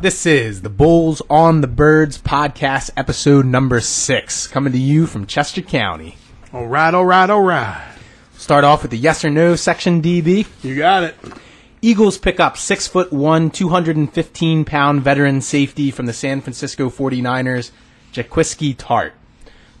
This is the Bulls on the Birds podcast, episode number six, coming to you from Chester County. All right, all right, all right. Start off with the yes or no section, DB. You got it. Eagles pick up six foot one, 215 pound veteran safety from the San Francisco 49ers, Jaquiski Tartt.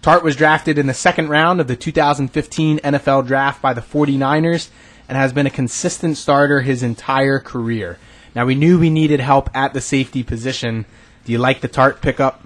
Tartt was drafted in the second round of the 2015 NFL draft by the 49ers and has been a consistent starter his entire career. Now, we knew we needed help at the safety position. Do you like the Tartt pickup?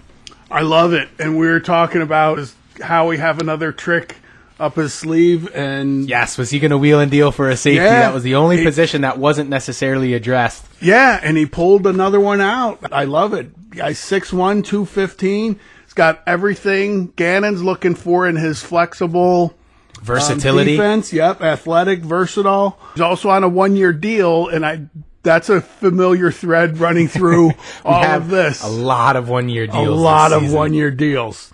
I love it. And we were talking about is how we have another trick up his sleeve and Yes, was he going to wheel and deal for a safety? Yeah. that was the only He- position that wasn't necessarily addressed. yeah, and he pulled another one out. I love it. Guy 6'1", 215. He's got everything Gannon's looking for in his flexible um, Versatility. defense. Yep, athletic, versatile. He's also on a one year deal, and I that's a familiar thread running through We all have of this. A lot of one year deals. a lot of one year deals.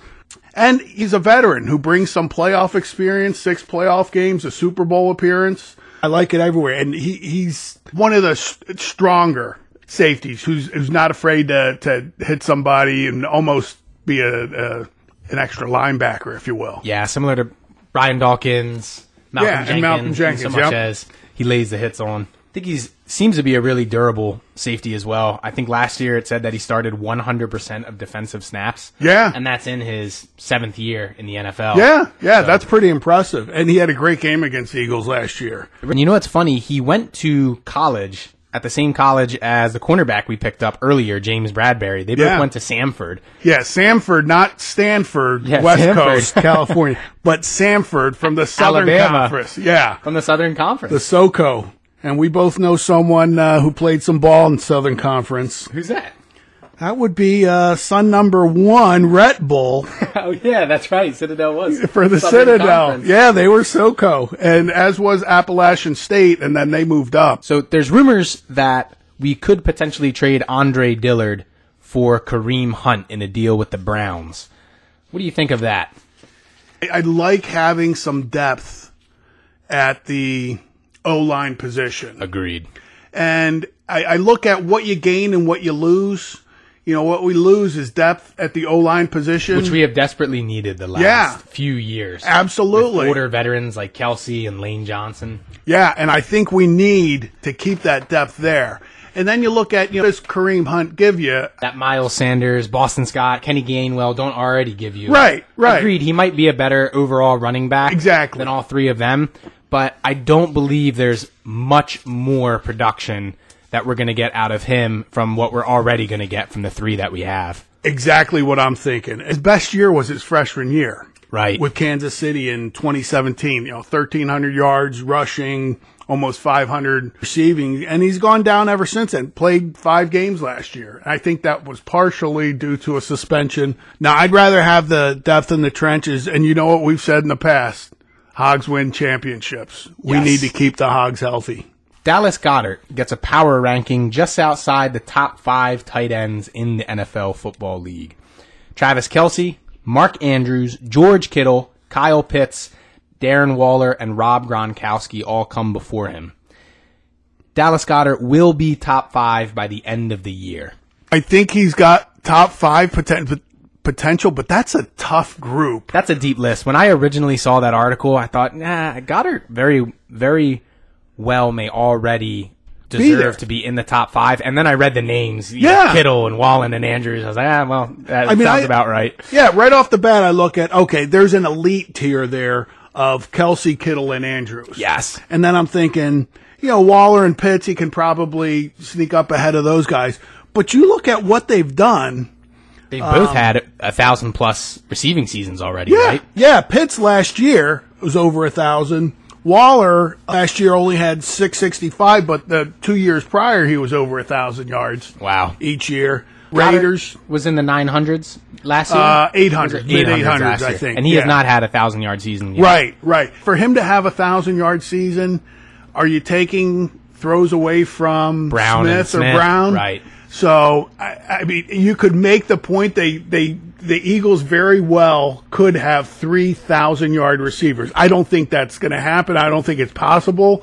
And he's a veteran who brings some playoff experience, six playoff games, a Super Bowl appearance. I like it everywhere. And he, he's one of the stronger safeties who's, who's not afraid to, to hit somebody and almost be a, a an extra linebacker, if you will. Yeah, similar to Brian Dawkins, Malcolm Yeah, and Jenkins, Malcolm Jenkins, so much yep. as he lays the hits on. I think he's seems to be a really durable safety as well. I think last year it said that he started 100% of defensive snaps. Yeah. and that's in his seventh year in the NFL. Yeah, yeah, that's pretty impressive. And he had a great game against the Eagles last year. And you know what's funny? He went to college at the same college as the cornerback we picked up earlier, James Bradberry. They both Yeah. went to Samford. Yeah, Samford, not Stanford, Yeah, West Samford. Coast, California, but Samford from the Southern Alabama. Conference. Yeah, From the Southern Conference. the SoCo. And we both know someone uh, who played some ball in Southern Conference. Who's that? That would be uh, son number one, Red Bull, Oh yeah, that's right. Citadel was for the Southern Citadel. Conference. Yeah, they were SoCo, and as was Appalachian State, and then they moved up. So there's rumors that we could potentially trade Andre Dillard for Kareem Hunt in a deal with the Browns. What do you think of that? I like having some depth at the O line position. Agreed. and I, I look at what you gain and what you lose. You know, what we lose is depth at the O line position. Which we have desperately needed the last Yeah. few years. Absolutely. With older veterans like Kelce and Lane Johnson. yeah, and I think we need to keep that depth there. And then you look at, you know, does Kareem Hunt give you? That Miles Sanders, Boston Scott, Kenny Gainwell don't already give you. Right, right. Agreed. He might be a better overall running back. Exactly. Than all three of them. But I don't believe there's much more production that we're going to get out of him from what we're already going to get from the three that we have. Exactly what I'm thinking. His best year was his freshman year. Right. With Kansas City in 2017. You know, 1,300 yards rushing, almost 500 receiving, and he's gone down ever since then. Played five games last year. I think that was partially due to a suspension. Now, I'd rather have the depth in the trenches, and you know what we've said in the past. Hogs win championships. We Yes. need to keep the Hogs healthy. Dallas Goedert gets a power ranking just outside the top five tight ends in the NFL Football League. Travis Kelce, Mark Andrews, George Kittle, Kyle Pitts, Darren Waller, and Rob Gronkowski all come before him. Dallas Goedert will be top five by the end of the year. I think he's got top five poten- potential, but that's a tough group. That's a deep list. When I originally saw that article, I thought, nah, Goedert very, very well may already deserve to be in the top five. And then I read the names, you know, Yeah. Kittle and Waller and Andrews. I was like, ah, well, that I mean, sounds I- about right. Yeah, right off the bat, I look at okay, there's an elite tier there of Kelce, Kittle, and Andrews. Yes. and then I'm thinking, you know, Waller and Pitts, he can probably sneak up ahead of those guys. But you look at what they've done. They've both had a thousand plus receiving seasons already, Yeah, right? yeah. Pitts last year was over a thousand. Waller last year only had 665, but the two years prior he was over a thousand yards Wow. each year. Goedert Raiders, was in the 900s last year. uh, 800, mid 800s, last I think. And he yeah. has not had a thousand yard season yet. Right, right. For him to have a thousand yard season, are you taking throws away from Brown Smith, and or Brown? right. So I, I mean, you could make the point they they the Eagles very well could have three thousand yard receivers. I don't think that's going to happen. I don't think it's possible.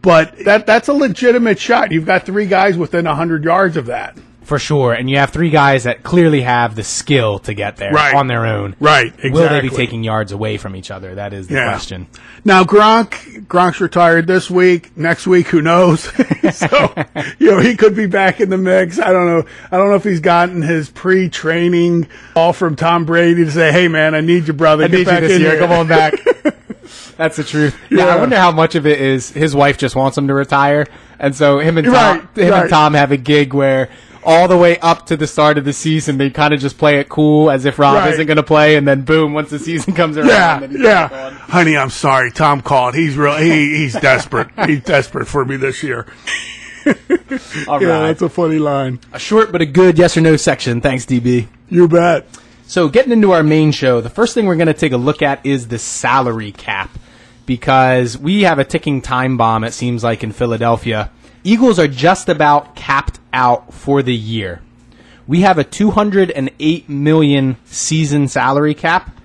But that that's a legitimate shot. You've got three guys within hundred yards of that. For sure. And you have three guys that clearly have the skill to get there Right. on their own. Right, exactly. Will they be taking yards away from each other? That is the Yeah. question. Now Gronk, Gronk's retired this week. Next week, who knows? so, you know, he could be back in the mix. I don't know. I don't know if he's gotten his pre-training call from Tom Brady to say, "Hey, man, I need you, brother. I Get need you back this in year. here." Come on back. That's the truth. Yeah. I wonder how much of it is his wife just wants him to retire, and so him and Tom, Right, him right. and Tom have a gig where all the way up to the start of the season they kind of just play it cool as if Rob Right. isn't going to play, and then boom, once the season comes around, Yeah, then he's back yeah. Honey, I'm sorry. Tom called. He's real. He, he's desperate. he's desperate for me this year. All Yeah, right. that's a funny line. a short but a good yes or no section. Thanks, DB. You bet. So, getting into our main show, the first thing we're going to take a look at is the salary cap because we have a ticking time bomb, it seems like, in Philadelphia. Eagles are just about capped out for the year. We have a 208 million season salary cap,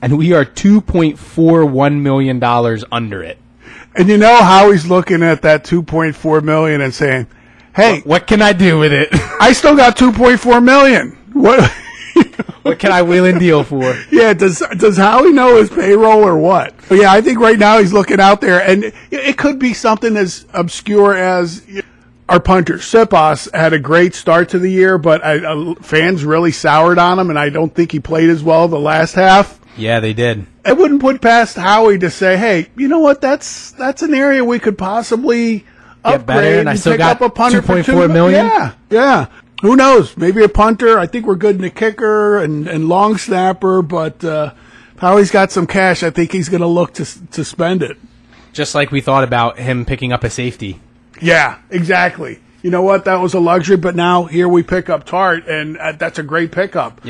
and we are 2.41 million dollars under it. And you know how he's looking at that 2.4 million and saying, "Hey, What can I do with it? I still got 2.4 million. What?" what can I wheel and deal for? Yeah, does does Howie know his payroll or what? But yeah, I think right now he's looking out there, and it- it could be something as obscure as our punter Siposs had a great start to the year, but I, uh, fans really soured on him, and I don't think he played as well the last half. Yeah, they did. I wouldn't put past Howie to say, "Hey, you know what? That's that's an area we could possibly Get upgrade better, and I still pick got up a punter for two million? Yeah, yeah. Who knows? Maybe a punter. I think we're good in the kicker and, and long snapper, but uh, Howie's got some cash. I think he's going to look to to spend it. Just like we thought about him picking up a safety. Yeah, exactly. You know what? That was a luxury, but now here we pick up Tartt, and uh, that's a great pickup.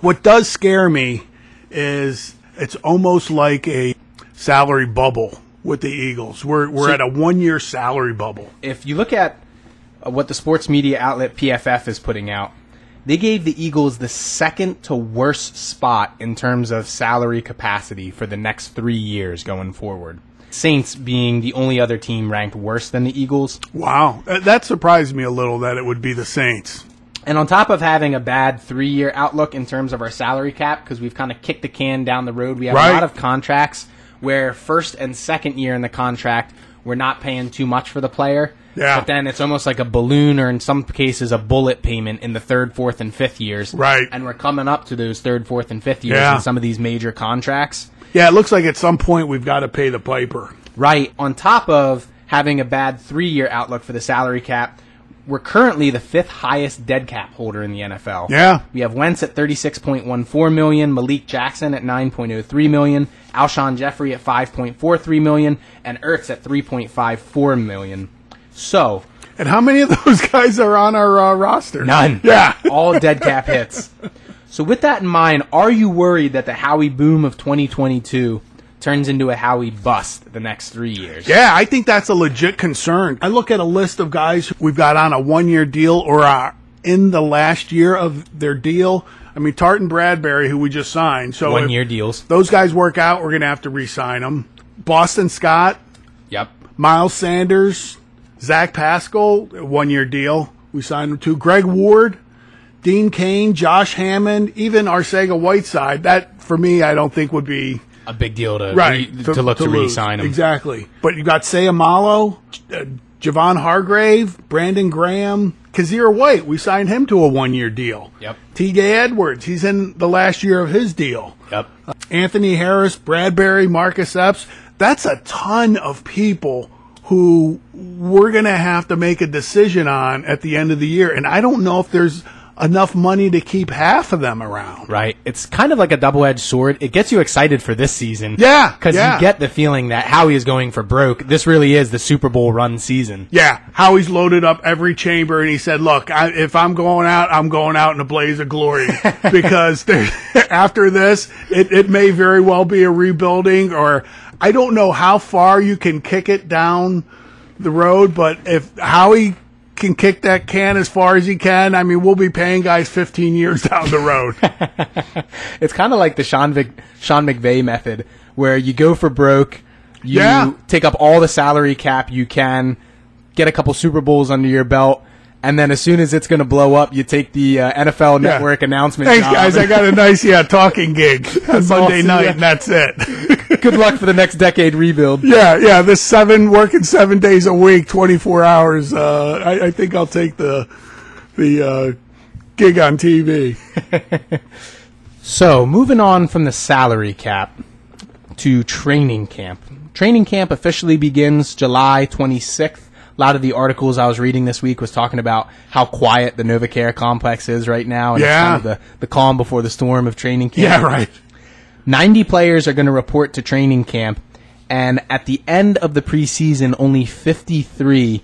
What does scare me is it's almost like a salary bubble with the Eagles. We're we're So- at a one year salary bubble. if you look at Uh, what the sports media outlet PFF is putting out, they gave the Eagles the second to worst spot in terms of salary capacity for the next three years going forward. Saints being the only other team ranked worse than the Eagles. Wow, that, that surprised me a little that it would be the Saints. And on top of having a bad three year outlook in terms of our salary cap, because we've kind of kicked the can down the road, we have Right. a lot of contracts where first and second year in the contract, we're not paying too much for the player. Yeah. But then it's almost like a balloon or in some cases a bullet payment in the third, fourth, and fifth years. Right. And we're coming up to those third, fourth, and fifth years Yeah. in some of these major contracts. Yeah, it looks like at some point we've got to pay the piper. Right. On top of having a bad three year outlook for the salary cap, we're currently the fifth highest dead cap holder in the NFL. Yeah. We have Wentz at 36.14 million, Malik Jackson at 9.03 million, Alshon Jeffery at 5.43 million, and Ertz at 3.54 million. So, And how many of those guys are on our uh, roster? none. Yeah. All dead cap hits. So with that in mind, are you worried that the Howie boom of 2022 turns into a Howie bust the next 3 years? Yeah, I think that's a legit concern. I look at a list of guys we've got on a one year deal or are in the last year of their deal. I mean, Tartan Bradberry, who we just signed. So one year deals. those guys work out, we're going to have to re sign them. Boston Scott, Yep. Miles Sanders, Zach Pascal, one year deal. We signed them to Greg Ward, Deon Cain, Josh Hammond, even Arcega Whiteside. That, for me, I don't think would be A big deal to right re- to, look to, lose. re-sign him. Exactly. But you got Seumalo, uh, Javon Hargrave, Brandon Graham, Kyzir White. We signed him to a one year deal. Yep. T.J. Edwards, he's in the last year of his deal. Yep. Anthony Harris, Bradberry, Marcus Epps. That's a ton of people who we're going to have to make a decision on at the end of the year. And I don't know if there's enough money to keep half of them around. Right. It's kind of like a double-edged sword. It gets you excited for this season. Yeah, Because yeah. you get the feeling that Howie is going for broke. This really is the Super Bowl run season. Yeah, Howie's loaded up every chamber, and he said, "Look, I, if I'm going out, I'm going out in a blaze of glory because after this, it, it may very well be a rebuilding, or I don't know how far you can kick it down the road, but if Howie can kick that can as far as he can, I mean, we'll be paying guys 15 years down the road. It's kind of like the Sean, Vic- Sean McVay method, where you go for broke, you Yeah. take up all the salary cap you can, get a couple Super Bowls under your belt, and then as soon as it's going to blow up, you take the uh, NFL Yeah. Network announcement. Thanks, job. guys. I got a nice yeah talking gig on Monday awesome, night, yeah. and that's it. Good luck for the next decade rebuild. yeah, yeah. This seven working seven days a week, twenty four hours. Uh, I, I think I'll take the the uh, gig on TV. So, moving on from the salary cap to training camp. Training camp officially begins July 26th. A lot of the articles I was reading this week was talking about how quiet the NovaCare complex is right now. And Yeah. it's kind of the, the calm before the storm of training camp. Yeah, right. 90 players are going to report to training camp, and at the end of the preseason, only 53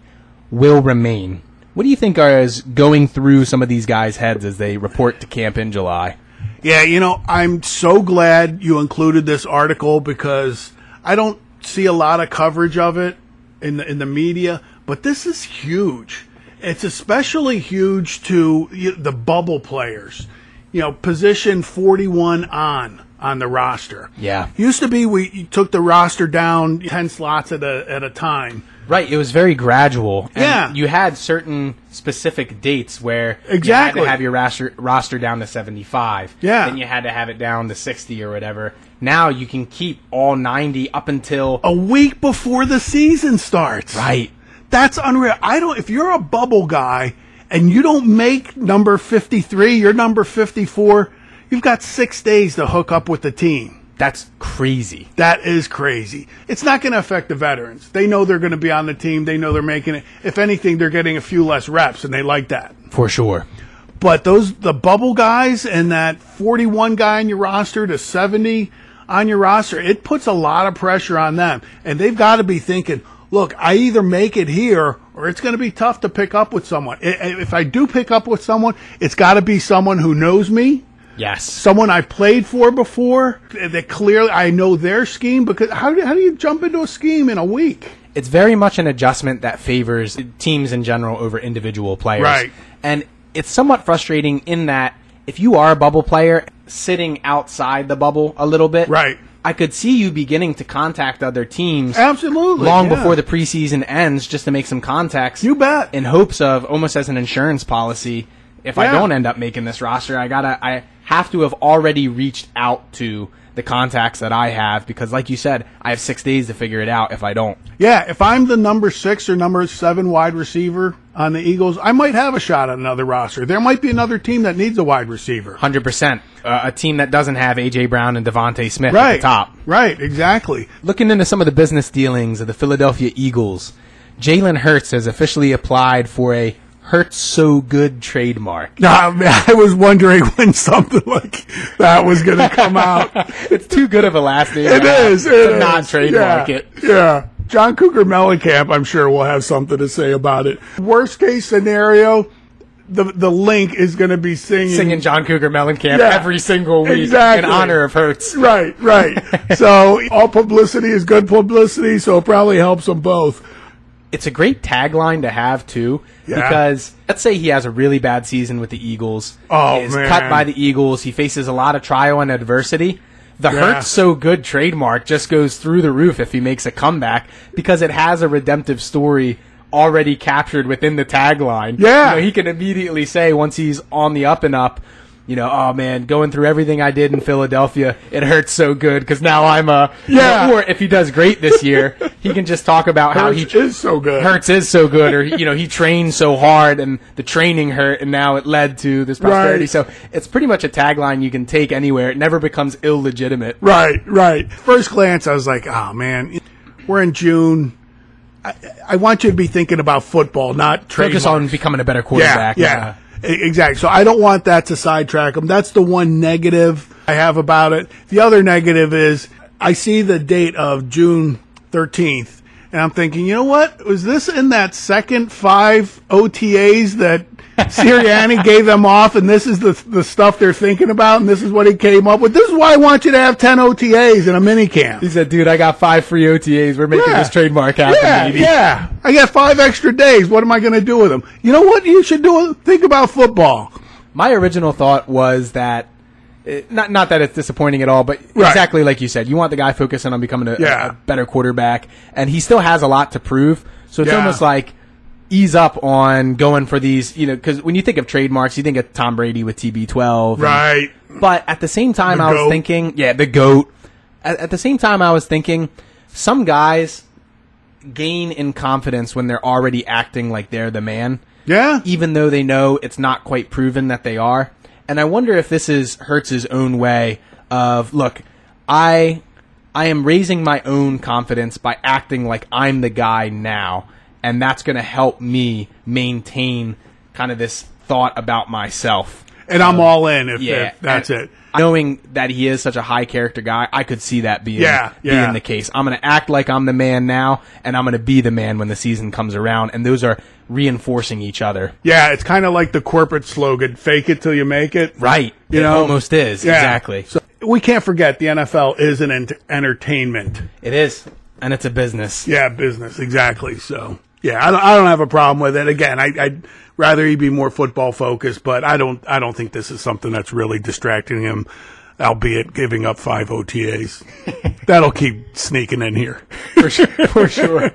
will remain. What do you think are is going through some of these guys' heads as they report to camp in July? Yeah, you know, I'm so glad you included this article because I don't see a lot of coverage of it in the in the media, but this is huge. It's especially huge to you- the bubble players. You know, position 41 on on the roster. Yeah. Used to be we took the roster down 10 slots at a at a time. Right, it was very gradual. And Yeah. you had certain specific dates where Exactly. you had to have your roster roster down to seventy five. Yeah. then you had to have it down to sixty or whatever. Now you can keep all ninety up until A week before the season starts. right. That's unreal. I don't. If you're a bubble guy and you don't make number 53, you're number 54. You've got six days to hook up with the team. That's crazy. That is crazy. It's not going to affect the veterans. They know they're going to be on the team. They know they're making it. If anything, they're getting a few less reps, and they like that. For sure. But those the bubble guys and that 41 guy on your roster to 70 on your roster, it puts a lot of pressure on them. And they've got to be thinking, look, I either make it here or it's going to be tough to pick up with someone. If I do pick up with someone, it's got to be someone who knows me, Yes. someone I've played for before, that clearly I know their scheme because how do, how do you jump into a scheme in a week? it's very much an adjustment that favors teams in general over individual players. Right. And it's somewhat frustrating in that if you are a bubble player sitting outside the bubble a little bit, Right. I could see you beginning to contact other teams Absolutely. long yeah. before the preseason ends just to make some contacts. You bet. In hopes of almost as an insurance policy, if I don't end up making this roster, I gotta I have to have already reached out to the contacts that I have because like you said, I have six days to figure it out if I don't. Yeah, if I'm the number six or number seven wide receiver on the Eagles, I might have a shot at another roster. There might be another team that needs a wide receiver. Hundred percent. Uh, a team that doesn't have AJ Brown and DeVonta Smith at Right. the top. Right, exactly. Looking into some of the business dealings of the Philadelphia Eagles, Jalen Hurts has officially applied for a Hurts So Good trademark. Nah, I was wondering when something like that was going to come out. it's too good of a last name. It is. to have is. It not trademark yeah, it. Yeah. John Cougar Mellencamp, I'm sure, will have something to say about it. Worst case scenario, the the Linc is going to be singing. Singing John Cougar Mellencamp Yeah, every single week exactly. in honor of Hurts. Right, right. so all publicity is good publicity, so it probably helps them both. It's a great tagline to have too, Yeah. because let's say he has a really bad season with the Eagles. Oh, is man. cut by the Eagles. He faces a lot of trial and adversity. The Yeah. Hurts so good trademark just goes through the roof if he makes a comeback because it has a redemptive story already captured within the tagline. Yeah. You know, he can immediately say once he's on the up and up, you know, oh man, going through everything I did in Philadelphia, it hurts so good because now I'm a you Yeah. know, or if he does great this year, he can just talk about how Hurts he is so good. Hurts is so good, or you know, he trained so hard, and the training hurt, and now it led to this prosperity. Right. So it's pretty much a tagline you can take anywhere. It never becomes illegitimate. Right, right. First glance, I was like, oh man, we're in June. I, I want you to be thinking about football, not Focus on becoming a better quarterback. yeah, E- exactly. So I don't want that to sidetrack them. That's the one negative I have about it. The other negative is I see the date of June 13th, and I'm thinking, you know what? Was this in that second five OTAs that Sirianni gave them off, and this is the the stuff they're thinking about, and this is what he came up with? This is why I want you to have 10 OTAs in a mini camp. He said, "Dude, I got five free OTAs. We're making Yeah. this trademark happen, Yeah, baby." yeah. I got five extra days. What am I going to do with them? You know what you should do? Think about football. My original thought was that. eh, Not, not that it's disappointing at all, but Right. exactly like you said, you want the guy focusing on becoming a, Yeah. a better quarterback, and he still has a lot to prove. So it's Yeah. almost like ease up on going for these, you know, because when you think of trademarks, you think of Tom Brady with TB12. and- Right. But at the same time, The I was thinking, yeah, the goat. At, at the same time, I was thinking, some guys gain in confidence when they're already acting like they're the man, Yeah. even though they know it's not quite proven that they are. And I wonder if this is Hurts's own way of, look, I, I am raising my own confidence by acting like I'm the guy now, and that's going to help me maintain kind of this thought about myself. And I'm um, all in if, Yeah, if that's it. Knowing that he is such a high character guy, I could see that being Yeah, yeah. being the case. I'm going to act like I'm the man now, and I'm going to be the man when the season comes around, and those are reinforcing each other. Yeah, it's kind of like the corporate slogan, fake it till you make it. Right. You it know? almost is Yeah. exactly. So we can't forget the NFL is an ent- entertainment. It is, and it's a business. Yeah, business exactly. So yeah, I don't, I don't have a problem with it. Again, I, I'd rather he be more football focused, but I don't I don't think this is something that's really distracting him. Albeit giving up five OTAs, that'll keep sneaking in here. for sure. For sure.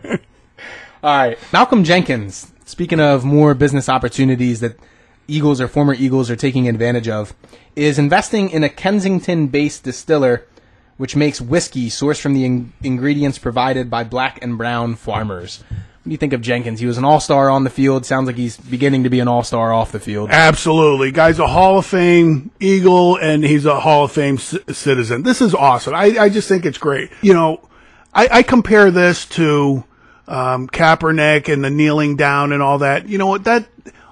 All right, Malcolm Jenkins. Speaking of more business opportunities that Eagles or former Eagles are taking advantage of, is investing in a Kensington-based distiller, which makes whiskey sourced from the in- ingredients provided by black and brown farmers. What do you think of Jenkins? He was an all-star on the field. Sounds like he's beginning to be an all-star off the field. Absolutely. Guy's a Hall of Fame Eagle and he's a Hall of Fame c- citizen. This is awesome. I, I just think it's great. You know, I, I compare this to um, Kaepernick and the kneeling down and all that. You know what? That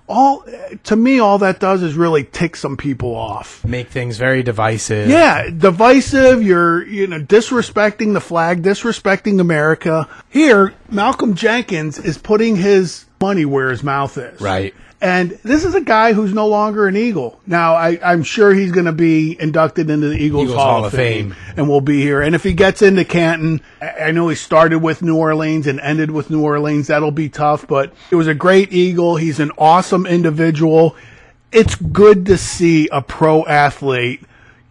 all to me, all that does is really tick some people off. Make things very divisive. Yeah, divisive. You're, you know, disrespecting the flag, disrespecting America. Here, Malcolm Jenkins is putting his money where his mouth is. Right. And this is a guy who's no longer an Eagle. Now, I, I'm sure he's going to be inducted into the Eagles, Eagles Hall, of Fame, and will be here. And if he gets into Canton, I know he started with New Orleans and ended with New Orleans. That'll be tough, but it was a great Eagle. He's an awesome individual. It's good to see a pro athlete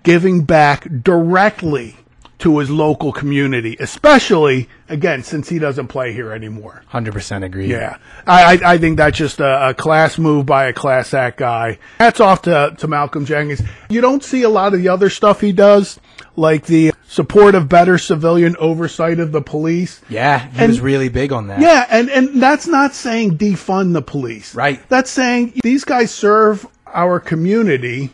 giving back directly to his local community, especially again since he doesn't play here anymore. Hundred percent agree. Yeah, I, I, I think that's just a, a class move by a class act guy. Hats off to, to Malcolm Jenkins. You don't see a lot of the other stuff he does, like the support of better civilian oversight of the police. Yeah, he And- was really big on that. Yeah, and, and that's not saying defund the police. Right. That's saying these guys serve our community.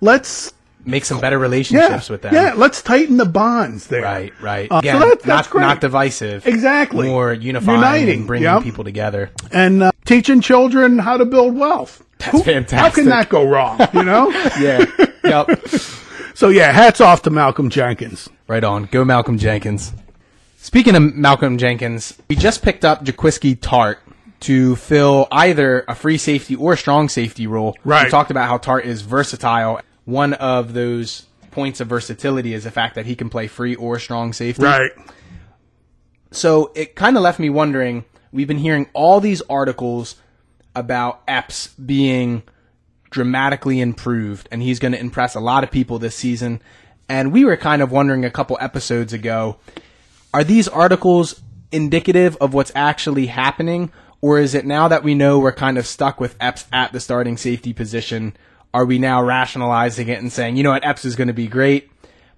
Let's Make some better yeah, relationships with them. yeah, let's tighten the bonds there. Right, right. Uh, so Again, that- that's not great. not divisive. Exactly. More unifying Uniting, and bringing yep. people together. and uh, teaching children how to build wealth. That's fantastic. How can that go wrong? You know. Yeah. yep. so yeah, hats off to Malcolm Jenkins. Right on. Go Malcolm Jenkins. Speaking of Malcolm Jenkins, we just picked up Jaquiski Tartt to fill either a free safety or strong safety role. Right. We talked about how Tartt is versatile. One of those points of versatility is the fact that he can play free or strong safety. Right. So it kind of left me wondering. We've been hearing all these articles about Epps being dramatically improved, and he's going to impress a lot of people this season. And we were kind of wondering a couple episodes ago are these articles indicative of what's actually happening, or is it now that we know we're kind of stuck with Epps at the starting safety position? Are we now rationalizing it and saying, you know what, Epps is going to be great?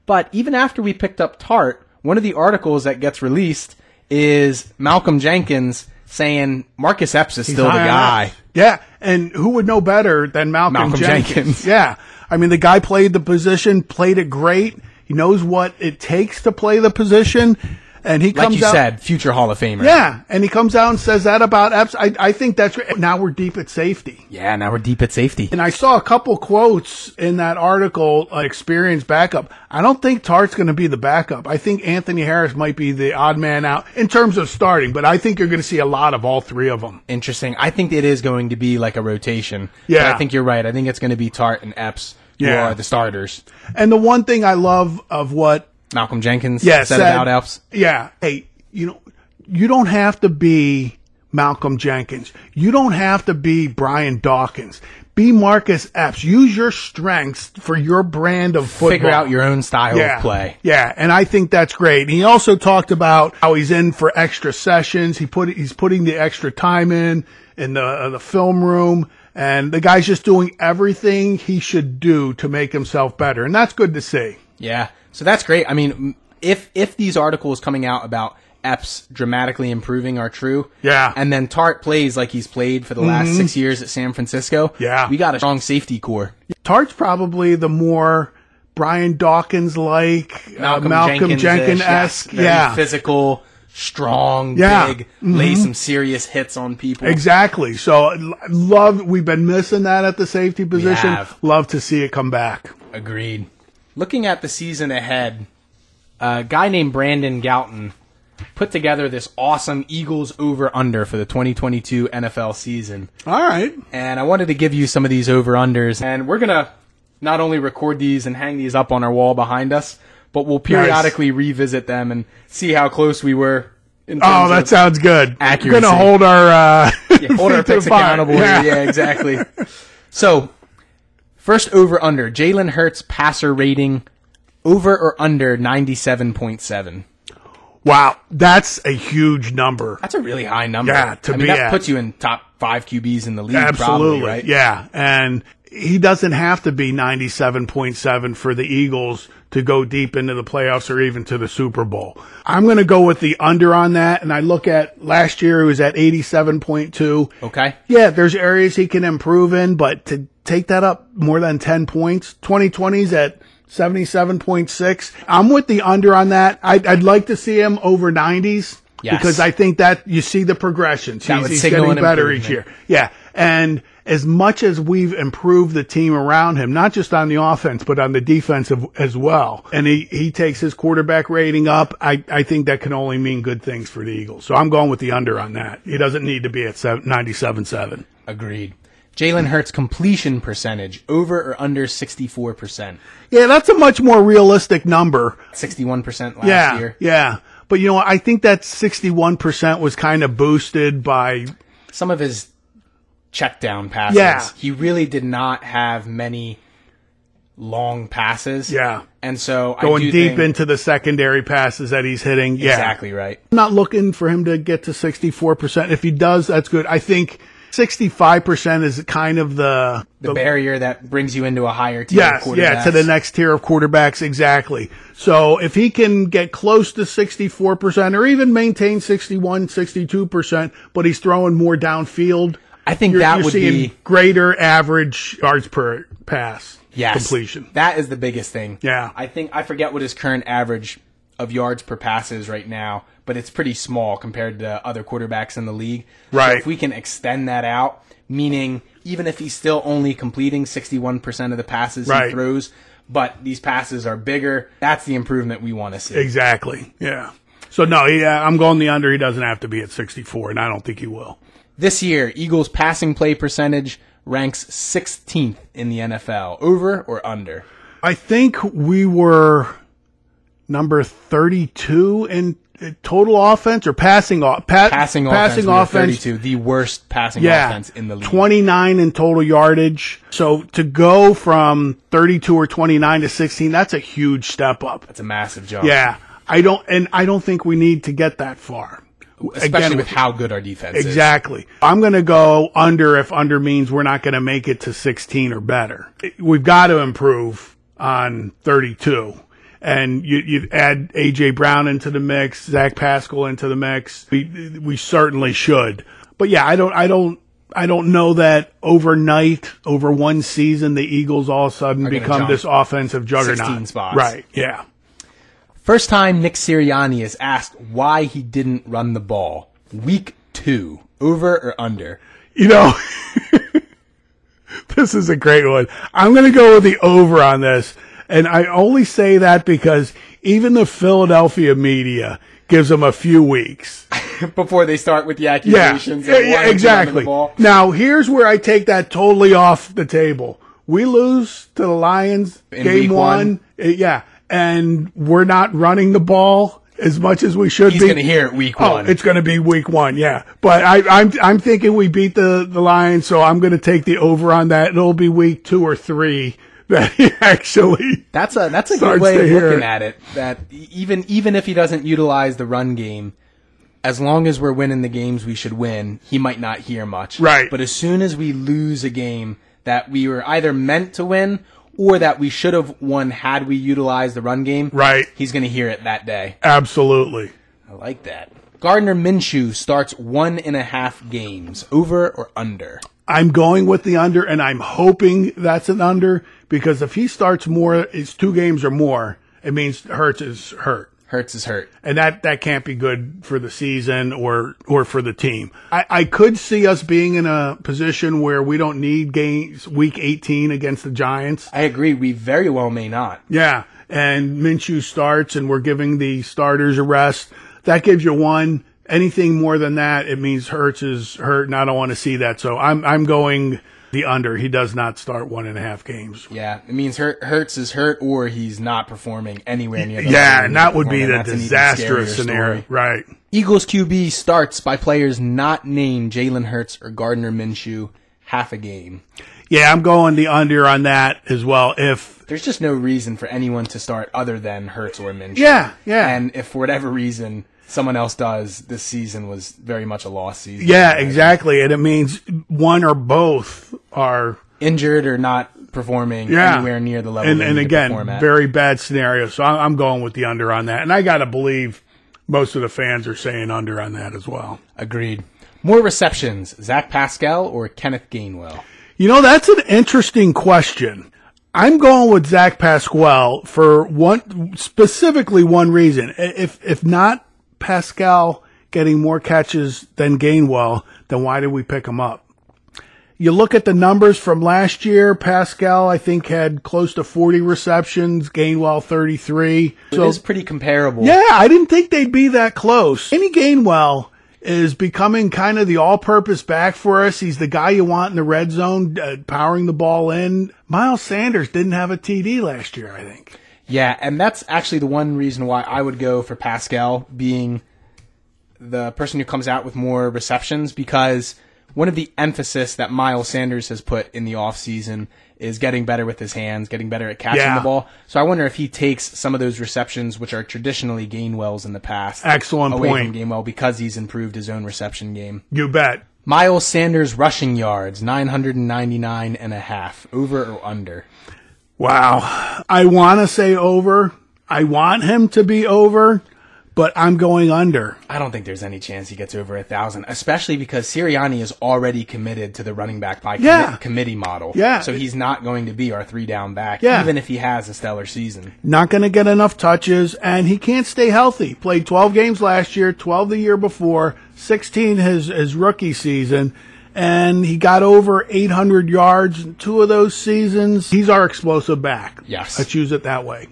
But even after we picked up Tartt, one of the articles that gets released is Malcolm Jenkins saying Marcus Epps is still the guy. Yeah, and who would know better than Malcolm, Malcolm Jenkins? Jenkins. Yeah, I mean the guy played the position, played it great. He knows what it takes to play the position, and he Like comes you out. said, future Hall of Famer. Yeah, and he comes out and says that about Epps. I, I think that's great. Now we're deep at safety. Yeah, now we're deep at safety. And I saw a couple quotes in that article, uh, experienced backup. I don't think Tartt's going to be the backup. I think Anthony Harris might be the odd man out in terms of starting, but I think you're going to see a lot of all three of them. Interesting. I think it is going to be like a rotation. Yeah. But I think you're right. I think it's going to be Tartt and Epps who Yeah. are the starters. And the one thing I love of what Malcolm Jenkins yeah, said, said- about Epps. Yeah. Hey, you know, you don't have to be Malcolm Jenkins. You don't have to be Brian Dawkins. Be Marcus Epps. Use your strengths for your brand of football. Figure out your own style yeah. of play. Yeah, and I think that's great. And he also talked about how he's in for extra sessions. He put he's putting the extra time in in the uh, the film room, and the guy's just doing everything he should do to make himself better, and that's good to see. Yeah. So that's great. I mean, if if these articles coming out about Epps dramatically improving are true, Yeah. Mm-hmm. and then Tartt plays like he's played for the last six years at San Francisco, Yeah. we got a strong safety core. Tartt's probably the more Brian Dawkins like Malcolm, Malcolm Jenkins, esque. Yeah, physical, strong, Yeah. big, lay some serious hits on people. exactly. So love. We've been missing that at the safety position. Love to see it come back. Agreed. Looking at the season ahead, a guy named Brandon Galton put together this awesome Eagles over under for the 2022 NFL season. All right. And I wanted to give you some of these over unders. And we're going to not only record these and hang these up on our wall behind us, but we'll periodically revisit them and see how close we were. Oh, that sounds good. accuracy. We're gonna hold our uh, Yeah, hold our to picks accountable. Yeah. Yeah. exactly. So, first over under Jalen Hurts passer rating over or under ninety seven point seven. Wow, that's a huge number. That's a really high number. Yeah, to I mean be that at. puts you in top five QBs in the league. Absolutely, probably, right? yeah. And he doesn't have to be ninety-seven point seven for the Eagles to go deep into the playoffs or even to the Super Bowl. I'm going to go with the under on that. And I look at last year; it was at eighty-seven point two. Okay. Yeah, there's areas he can improve in, but to take that up more than 10 points, 2020's at 77.6. I'm with the under on that. I'd, I'd like to see him over 90s Yes. because I think that you see the progressions. That he's he's getting better each year. Yeah. And as much as we've improved the team around him, not just on the offense, but on the defensive as well, and he, he takes his quarterback rating up, I, I think that can only mean good things for the Eagles. So I'm going with the under on that. He doesn't need to be at 97.7. Agreed. Jalen Hurts completion percentage over or under sixty four percent. Yeah, that's a much more realistic number. Sixty one percent last Yeah, year. yeah. But you know, I think that 61% was kind of boosted by, Some of his check down passes. Yeah. He really did not have many long passes. yeah, And so I going deep think, into the secondary passes that he's hitting. Yeah. exactly right. I'm not looking for him to get to 64%. If he does, that's good. I think 65% is kind of the, The barrier that brings you into a higher tier Yes, yeah, to the next tier of quarterbacks, exactly. So if he can get close to 64% or even maintain 61, 62%, but he's throwing more downfield, I think you're, that you're would seeing be greater average yards per pass yes, completion. That is the biggest thing. Yeah. I think I forget what his current average of yards per passes right now, but it's pretty small compared to other quarterbacks in the league. So Right. if we can extend that out, meaning even if he's still only completing 61% of the passes Right. he throws, but these passes are bigger, that's the improvement we want to see. Exactly. Yeah. So no, yeah, uh, I'm going the under. He doesn't have to be at 64, and I don't think he will. This year, Eagles passing play percentage ranks 16th in the NFL. Over or under? I think we were number 32 in uh, total offense or passing off pa- Passing, passing offense, offense 32, the worst passing yeah, offense in the league. 29 in total yardage. So to go from 32 or 29 to 16, that's a huge step up. That's a massive jump. Yeah. I don't, and I don't think we need to get that far. especially Again, with how good our defense is. Exactly. I'm going to go under if under means we're not going to make it to 16 or better. We've got to improve on 32. And you, you add AJ Brown into the mix, Zach Pascal into the mix. We, we certainly should. But yeah, I don't, I don't, I don't know that overnight, over one season, the Eagles all of a sudden become this offensive juggernaut. 16 spots. Right. Yeah. First time Nick Sirianni is asked why he didn't run the ball. Week two. Over or under? You know, this is a great one. I'm going to go with the over on this. And I only say that because even the Philadelphia media gives them a few weeks. Before they start with the accusations. yeah, yeah, wanting to run exactly. Now, here's where I take that totally off the table. We lose to the Lions In game one. one. Uh, Yeah. And we're not running the ball. as much as we should He's be. going to hear it week Oh, one. it's going to be week one, yeah. But I, I'm I'm thinking we beat the the Lions, so I'm going to take the over on that. It'll be week two or three that he actually. That's a that's a good way of hear looking at it. That even even if he doesn't utilize the run game, as long as we're winning the games we should win, he might not hear much. Right. But as soon as we lose a game that we were either meant to win or that we should have won had we utilized the run game, Right. he's going to hear it that day. Absolutely. I like that. Gardner Minshew starts one and a half games, over or under. I'm going with the under, and I'm hoping that's an under because if he starts more, it's two games or more. It means Hurts is hurt. Hurts is hurt. and that that can't be good for the season or or for the team. I, I could see us being in a position where we don't need games week 18 against the Giants. I agree. We very well may not. Yeah, and Minshew starts, and we're giving the starters a rest. That gives you one. Anything more than that, it means Hurts is hurt, and I don't want to see that. So I'm I'm going the under. He does not start one and a half games. Yeah, it means Hurt, Hurts is hurt or he's not performing anywhere near the Yeah, and that would be the that's disastrous scenario, story. right? Eagles QB starts by players not named Jalen Hurts or Gardner Minshew half a game. Yeah, I'm going the under on that as well. If There's just no reason for anyone to start other than Hurts or Minshew. yeah, yeah, And if for whatever reason someone else does, this season was very much a lost season. Yeah, exactly. And it means one or both are Injured or not performing yeah. anywhere near the level And, and again, very bad scenario. So I- I'm going with the under on that. And I got to believe most of the fans are saying under on that as well. Agreed. More receptions, Zach Pascal or Kenneth Gainwell? You know, that's an interesting question. I'm going with Zach Pascal for one, specifically one reason. If, if not Pascal getting more catches than Gainwell, then why did we pick him up? You look at the numbers from last year, Pascal, I think, had close to 40 receptions, Gainwell 33. So, it is pretty comparable. Yeah, I didn't think they'd be that close. Any Gainwell is becoming kind of the all-purpose back for us. He's the guy you want in the red zone, uh, powering the ball in. Miles Sanders didn't have a TD last year, I think. Yeah, and that's actually the one reason why I would go for Pascal being the person who comes out with more receptions because one of the emphasis that Miles Sanders has put in the offseason is getting better with his hands, getting better at catching Yeah. the ball. So I wonder if he takes some of those receptions, which are traditionally Gainwell's in the past, Excellent away point. from Gainwell because he's improved his own reception game. You bet. Miles Sanders rushing yards, 999 and a half, over or under? Wow. I want to say over. I want him to be over, but I'm going under. I don't think there's any chance he gets over a thousand, especially because Sirianni is already committed to the running back by commi- Yeah. committee model. Yeah. So he's not going to be our three down back, Yeah. even if he has a stellar season. Not going to get enough touches, and he can't stay healthy. Played 12 games last year, 12 the year before, 16 his, his rookie season, and he got over 800 yards in two of those seasons. He's our explosive back. Yes. Let's use it that way.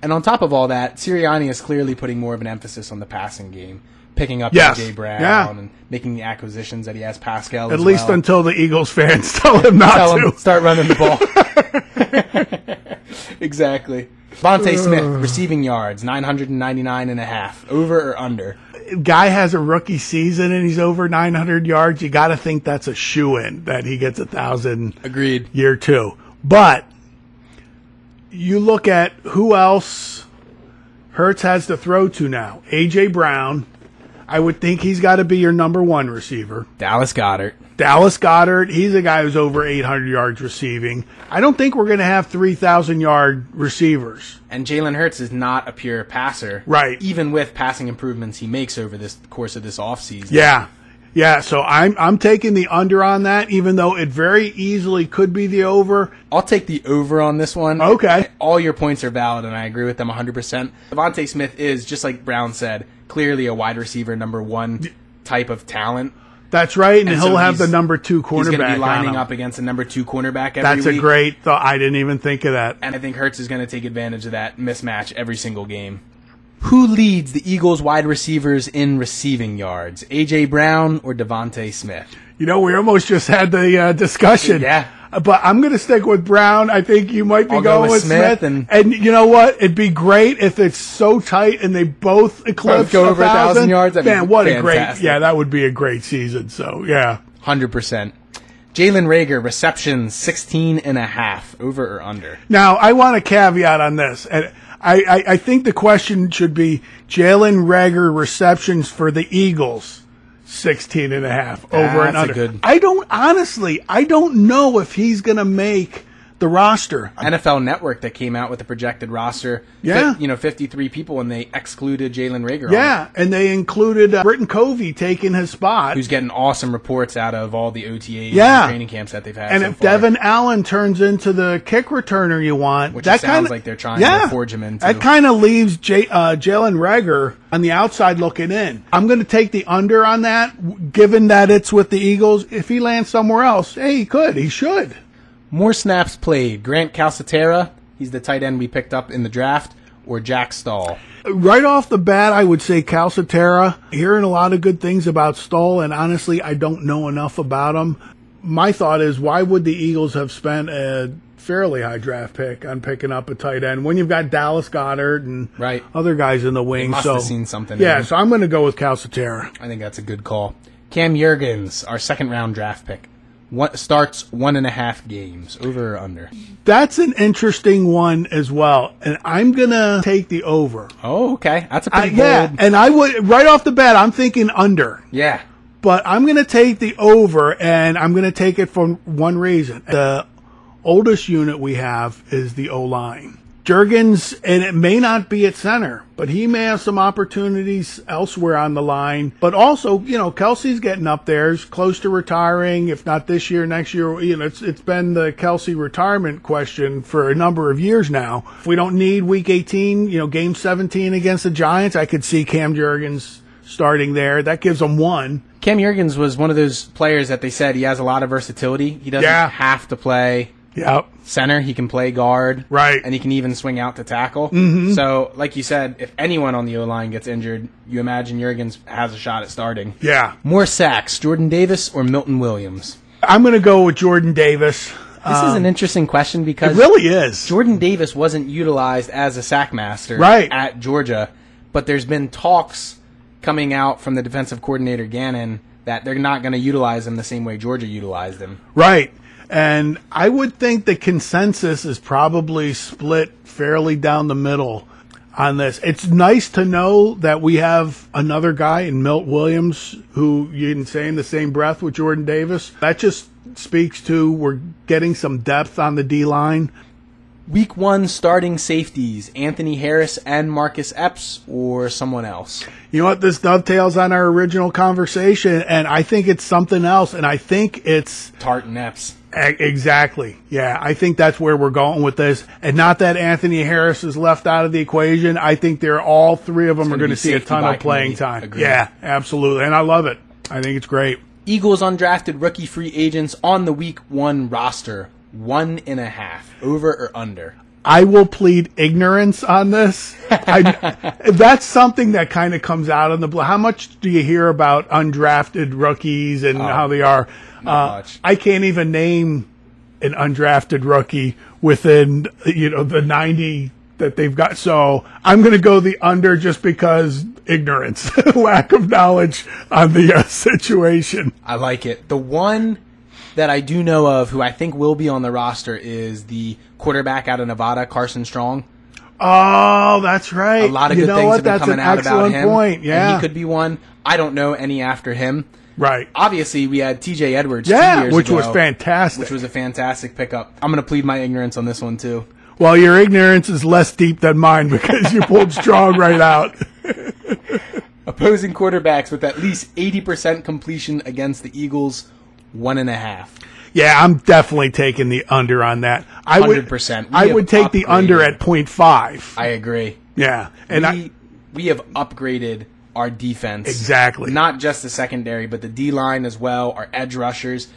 And on top of all that, Sirianni is clearly putting more of an emphasis on the passing game, picking up Yes. AJ Brown Yeah. and making the acquisitions that he has Pascal. At as least well. until the Eagles fans tell him not Tell to. him start running the ball. exactly. Vontae Smith receiving yards, 999 and a half, over or under? Guy has a rookie season and he's over 900 yards. You got to think that's a shoe in that he gets a thousand Agreed. year two. But you look at who else Hurts has to throw to now. AJ Brown. I would think he's got to be your number one receiver. Dallas Goedert. Dallas Goedert, he's a guy who's over 800 yards receiving. I don't think we're going to have 3,000 yard receivers. And Jalen Hurts is not a pure passer. Right. Even with passing improvements he makes over this course of this offseason. Yeah. Yeah, so I'm I'm taking the under on that, even though it very easily could be the over. I'll take the over on this one. Okay. All your points are valid, and I agree with them 100%. DeVonta Smith is, just like Brown said, clearly a wide receiver number one type of talent. That's right, and, And he'll so have the number two He's going to cornerback be lining up against a number two cornerback every That's a great thought. I didn't even think of that. And I think Hurts is going to take advantage of that mismatch every single game. Who leads the Eagles wide receivers in receiving yards? AJ Brown or DeVonta Smith? You know, we almost just had the uh, discussion. Yeah. But I'm going to stick with Brown. I think you might be I'll go going with with Smith. Smith and- and you know what? It'd be great if it's so tight and they both eclipse go over a thousand yards. That'd Man, what a great yeah, that would be a great season. So yeah, Hundred percent. Jalen Reagor receptions 16 and a half over or under. Now, I want a caveat on this. And I, I, I think the question should be Jalen Reagor receptions for the Eagles, 16 and a half over and That's a under. good- I don't, honestly, I don't know if he's going to make the roster. NFL Network that came out with the projected roster. Yeah. you know, 53 people, and they excluded Jalen Reagor. Yeah, and they included uh, Britton Covey taking his spot. who's getting awesome reports out of all the OTAs Yeah. and training camps that they've had. and so if far, Devon Allen turns into the kick returner you want, Which that it sounds kinda, like they're trying to forge him into. That kind of leaves J, uh, Jalen Reagor on the outside looking in. I'm going to take the under on that, given that it's with the Eagles. If he lands somewhere else, hey, he could, he should. More snaps played. Grant Calcaterra, he's the tight end we picked up in the draft, or Jack Stoll. Right off the bat, I would say Calcaterra. Hearing a lot of good things about Stoll, and honestly, I don't know enough about him. My thought is, why would the Eagles have spent a fairly high draft pick on picking up a tight end when you've got Dallas Goedert and Right. other guys in the wing? must so have seen something Yeah, so I'm going to go with Calcaterra. I think that's a good call. Cam Jurgens, our second round draft pick, one, starts one and a half games, over or under. That's an interesting one as well, and I'm going to take the over. Oh, okay, that's a pretty yeah, bold. and I would right off the bat, I'm thinking under. Yeah, but I'm going to take the over, and I'm going to take it for one reason. The oldest unit we have is the O line. Jurgens, and it may not be at center, but he may have some opportunities elsewhere on the line. But also, you know, Kelce's getting up there, he's close to retiring. If not this year, next year, you know, it's it's been the Kelce retirement question for a number of years now. If we don't need Week 18, you know, Game 17 against the Giants, I could see Cam Jurgens starting there. That gives them one. Cam Jurgens was one of those players that they said he has a lot of versatility. He doesn't Yeah. have to play Yep. center; he can play guard, Right. and he can even swing out to tackle. Mm-hmm. So, like you said, if anyone on the O line gets injured, you imagine Jurgens has a shot at starting. Yeah. More sacks: Jordan Davis or Milton Williams? I'm going to go with Jordan Davis. This is an interesting question It because really is. Jordan Davis wasn't utilized as a sack master Right. at Georgia, but there's been talks coming out from the defensive coordinator Gannon that they're not going to utilize him the same way Georgia utilized him. Right. And I would think the consensus is probably split fairly down the middle on this. It's nice to know that we have another guy in Milt Williams who you can say in the same breath with Jordan Davis. That just speaks to we're getting some depth on the D line. Week one starting safeties: Anthony Harris and Marcus Epps, or someone else. You know what? This dovetails on our original conversation, and I think it's something else. And I think it's Tartt and Epps. E- Exactly. Yeah, I think that's where we're going with this. And not that Anthony Harris is left out of the equation. I think they're all three of them are gonna going to see a ton of playing time. Agreed. Yeah, absolutely. And I love it. I think it's great. Eagles undrafted rookie free agents on the week one roster: one and a half, over or under. I will plead ignorance on this. I, that's something that kind of comes out in the bl- How much do you hear about undrafted rookies and how they are? Oh, much. I can't even name an undrafted rookie within you know the 90 that they've got. So I'm going to go the under just because ignorance, lack of knowledge on the uh, situation. I like it. The one that I do know of who I think will be on the roster is the quarterback out of Nevada, Carson Strong. Oh, that's right. A lot of you good things what? have been That's coming an out excellent about him. point. and Yeah, he could be one. I don't know any after him. right. Obviously, we had T.J. Edwards. two Yeah, which ago, was fantastic. Which was a fantastic pickup. I'm going to plead my ignorance on this one too. Well, your ignorance is less deep than mine because you pulled strong right out. Opposing quarterbacks with at least 80% completion against the Eagles, one and a half. Yeah, I'm definitely taking the under on that. I would 100%. We I would take the under at 0.5. I agree. yeah, and we, I we have upgraded our defense. Exactly. Not just the secondary, but the D line as well, our edge rushers.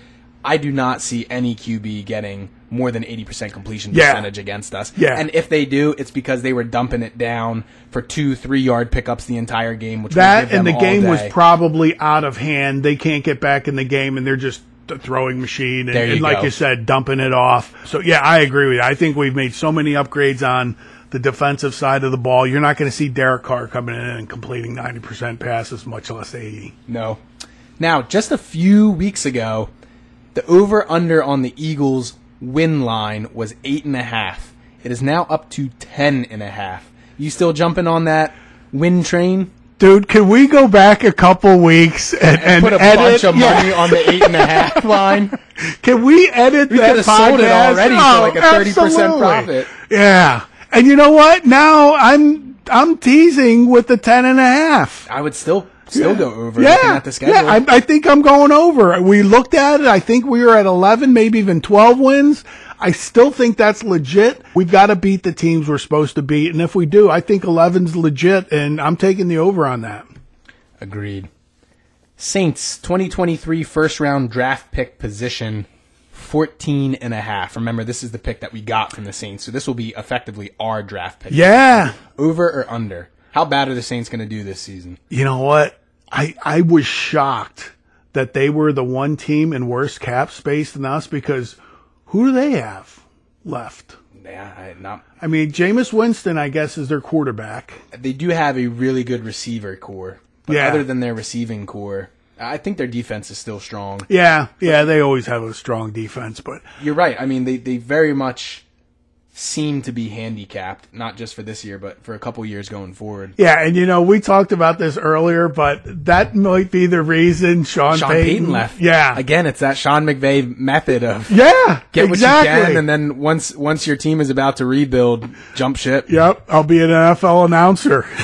I do not see any QB getting more than 80% completion Yeah. percentage against us. Yeah. And if they do, it's because they were dumping it down for two, three yard pickups the entire game, which that and the game was probably out of hand. They can't get back in the game, and they're just the throwing machine and, you and like go. you said, dumping it off. So yeah, I agree with you. I think we've made so many upgrades on the defensive side of the ball. You're not going to see Derek Carr coming in and completing 90% passes, much less 80. No. Now, just a few weeks ago, the over under on the Eagles win line was eight and a half. It is now up to ten and a half. You still jumping on that win train? Dude, can we go back a couple weeks and, and Put a edit? bunch of yeah. money on the eight and a half line. Can we edit We that could've sold it podcast? already for Oh, like a 30% profit. Yeah. And you know what? Now I'm I'm teasing with the ten and a half. I would still still go over Yeah, at the schedule. yeah. I, I think I'm going over. We looked at it. I think we were at 11, maybe even 12 wins. I still think that's legit. We've got to beat the teams we're supposed to beat, and if we do, I think 11's legit, and I'm taking the over on that. Agreed. Saints 2023 first round draft pick position 14 and a half. Remember this is the pick that we got from the Saints. So this will be effectively our draft pick. Yeah. Over or under? How bad are the Saints going to do this season? You know what? I I was shocked that they were the one team in worse cap space than us because who do they have left? Yeah, I, not. I mean, Jameis Winston, I guess, is their quarterback. They do have a really good receiver corps. But Yeah. other than their receiving corps, I think their defense is still strong. Yeah, yeah, they always have a strong defense, but You're right. I mean, they, they very much seem to be handicapped, not just for this year, but for a couple years going forward. yeah, and you know, we talked about this earlier, but that might be the reason Sean, Sean Payton, Payton left. Yeah, Again, it's that Sean McVay method of yeah, get exactly. what you can, and then once once your team is about to rebuild, jump ship. Yep, I'll be an NFL announcer.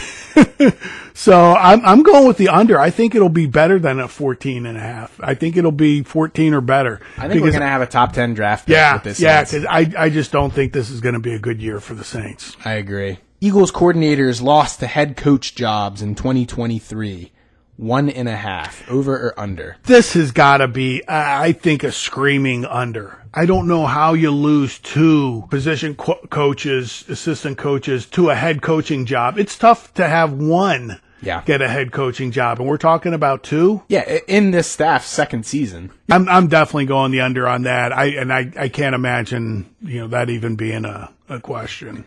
so I'm I'm going with the under. I think it'll be better than a 14 and a half. I think it'll be 14 or better. I think we're going to have a top ten draft pick yeah, with this. yeah, Saints. because I I just don't think this is going to be a good year for the Saints. I agree. Eagles coordinators lost to head coach jobs in 2023. One and a half, over or under? This has got to be, I think, a screaming under. I don't know how you lose two position co- coaches, assistant coaches to a head coaching job. It's tough to have one Yeah. get a head coaching job, and we're talking about two. Yeah, in this staff's second season. I'm I'm definitely going the under on that. I and I, I can't imagine you know that even being a, a question.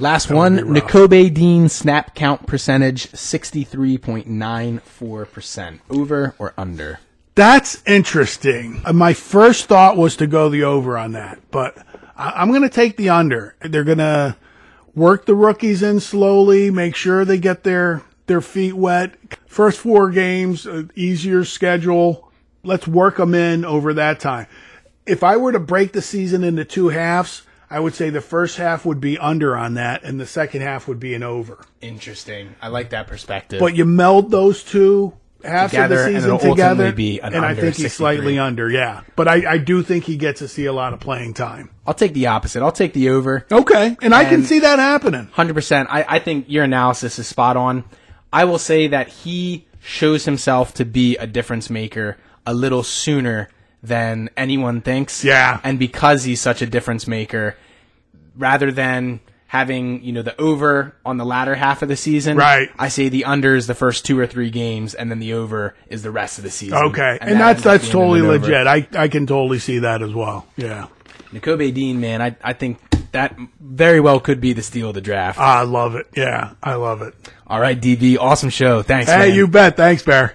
Last one, be rough. Nakobe Dean snap count percentage, 63.94%. Over or under? That's interesting. Uh, My first thought was to go the over on that, but I, I'm going to take the under. They're going to work the rookies in slowly, make sure they get their their feet wet. First four games, uh, easier schedule. Let's work them in over that time. If I were to break the season into two halves, I would say the first half would be under on that, and the second half would be an over. Interesting. I like that perspective. But you meld those two halves Together, of and the season it'll together, ultimately be an and I under think he's 63. slightly under. Yeah, but I, I do think he gets to see a lot of playing time. I'll take the opposite. I'll take the over. Okay, and I can And- see that happening. Hundred percent. I, I think your analysis is spot on. I will say that he shows himself to be a difference maker a little sooner than anyone thinks. Yeah. And because he's such a difference maker, rather than having you know the over on the latter half of the season, Right. I say the under is the first two or three games, and then the over is the rest of the season. Okay, and, that that's that's totally legit. I I can totally see that as well. Yeah, Nakobe Dean, man, I I think that very well could be the steal of the draft. I love it. Yeah, I love it. All right, DB, awesome show. Thanks. Hey, man. you bet. Thanks, Bear.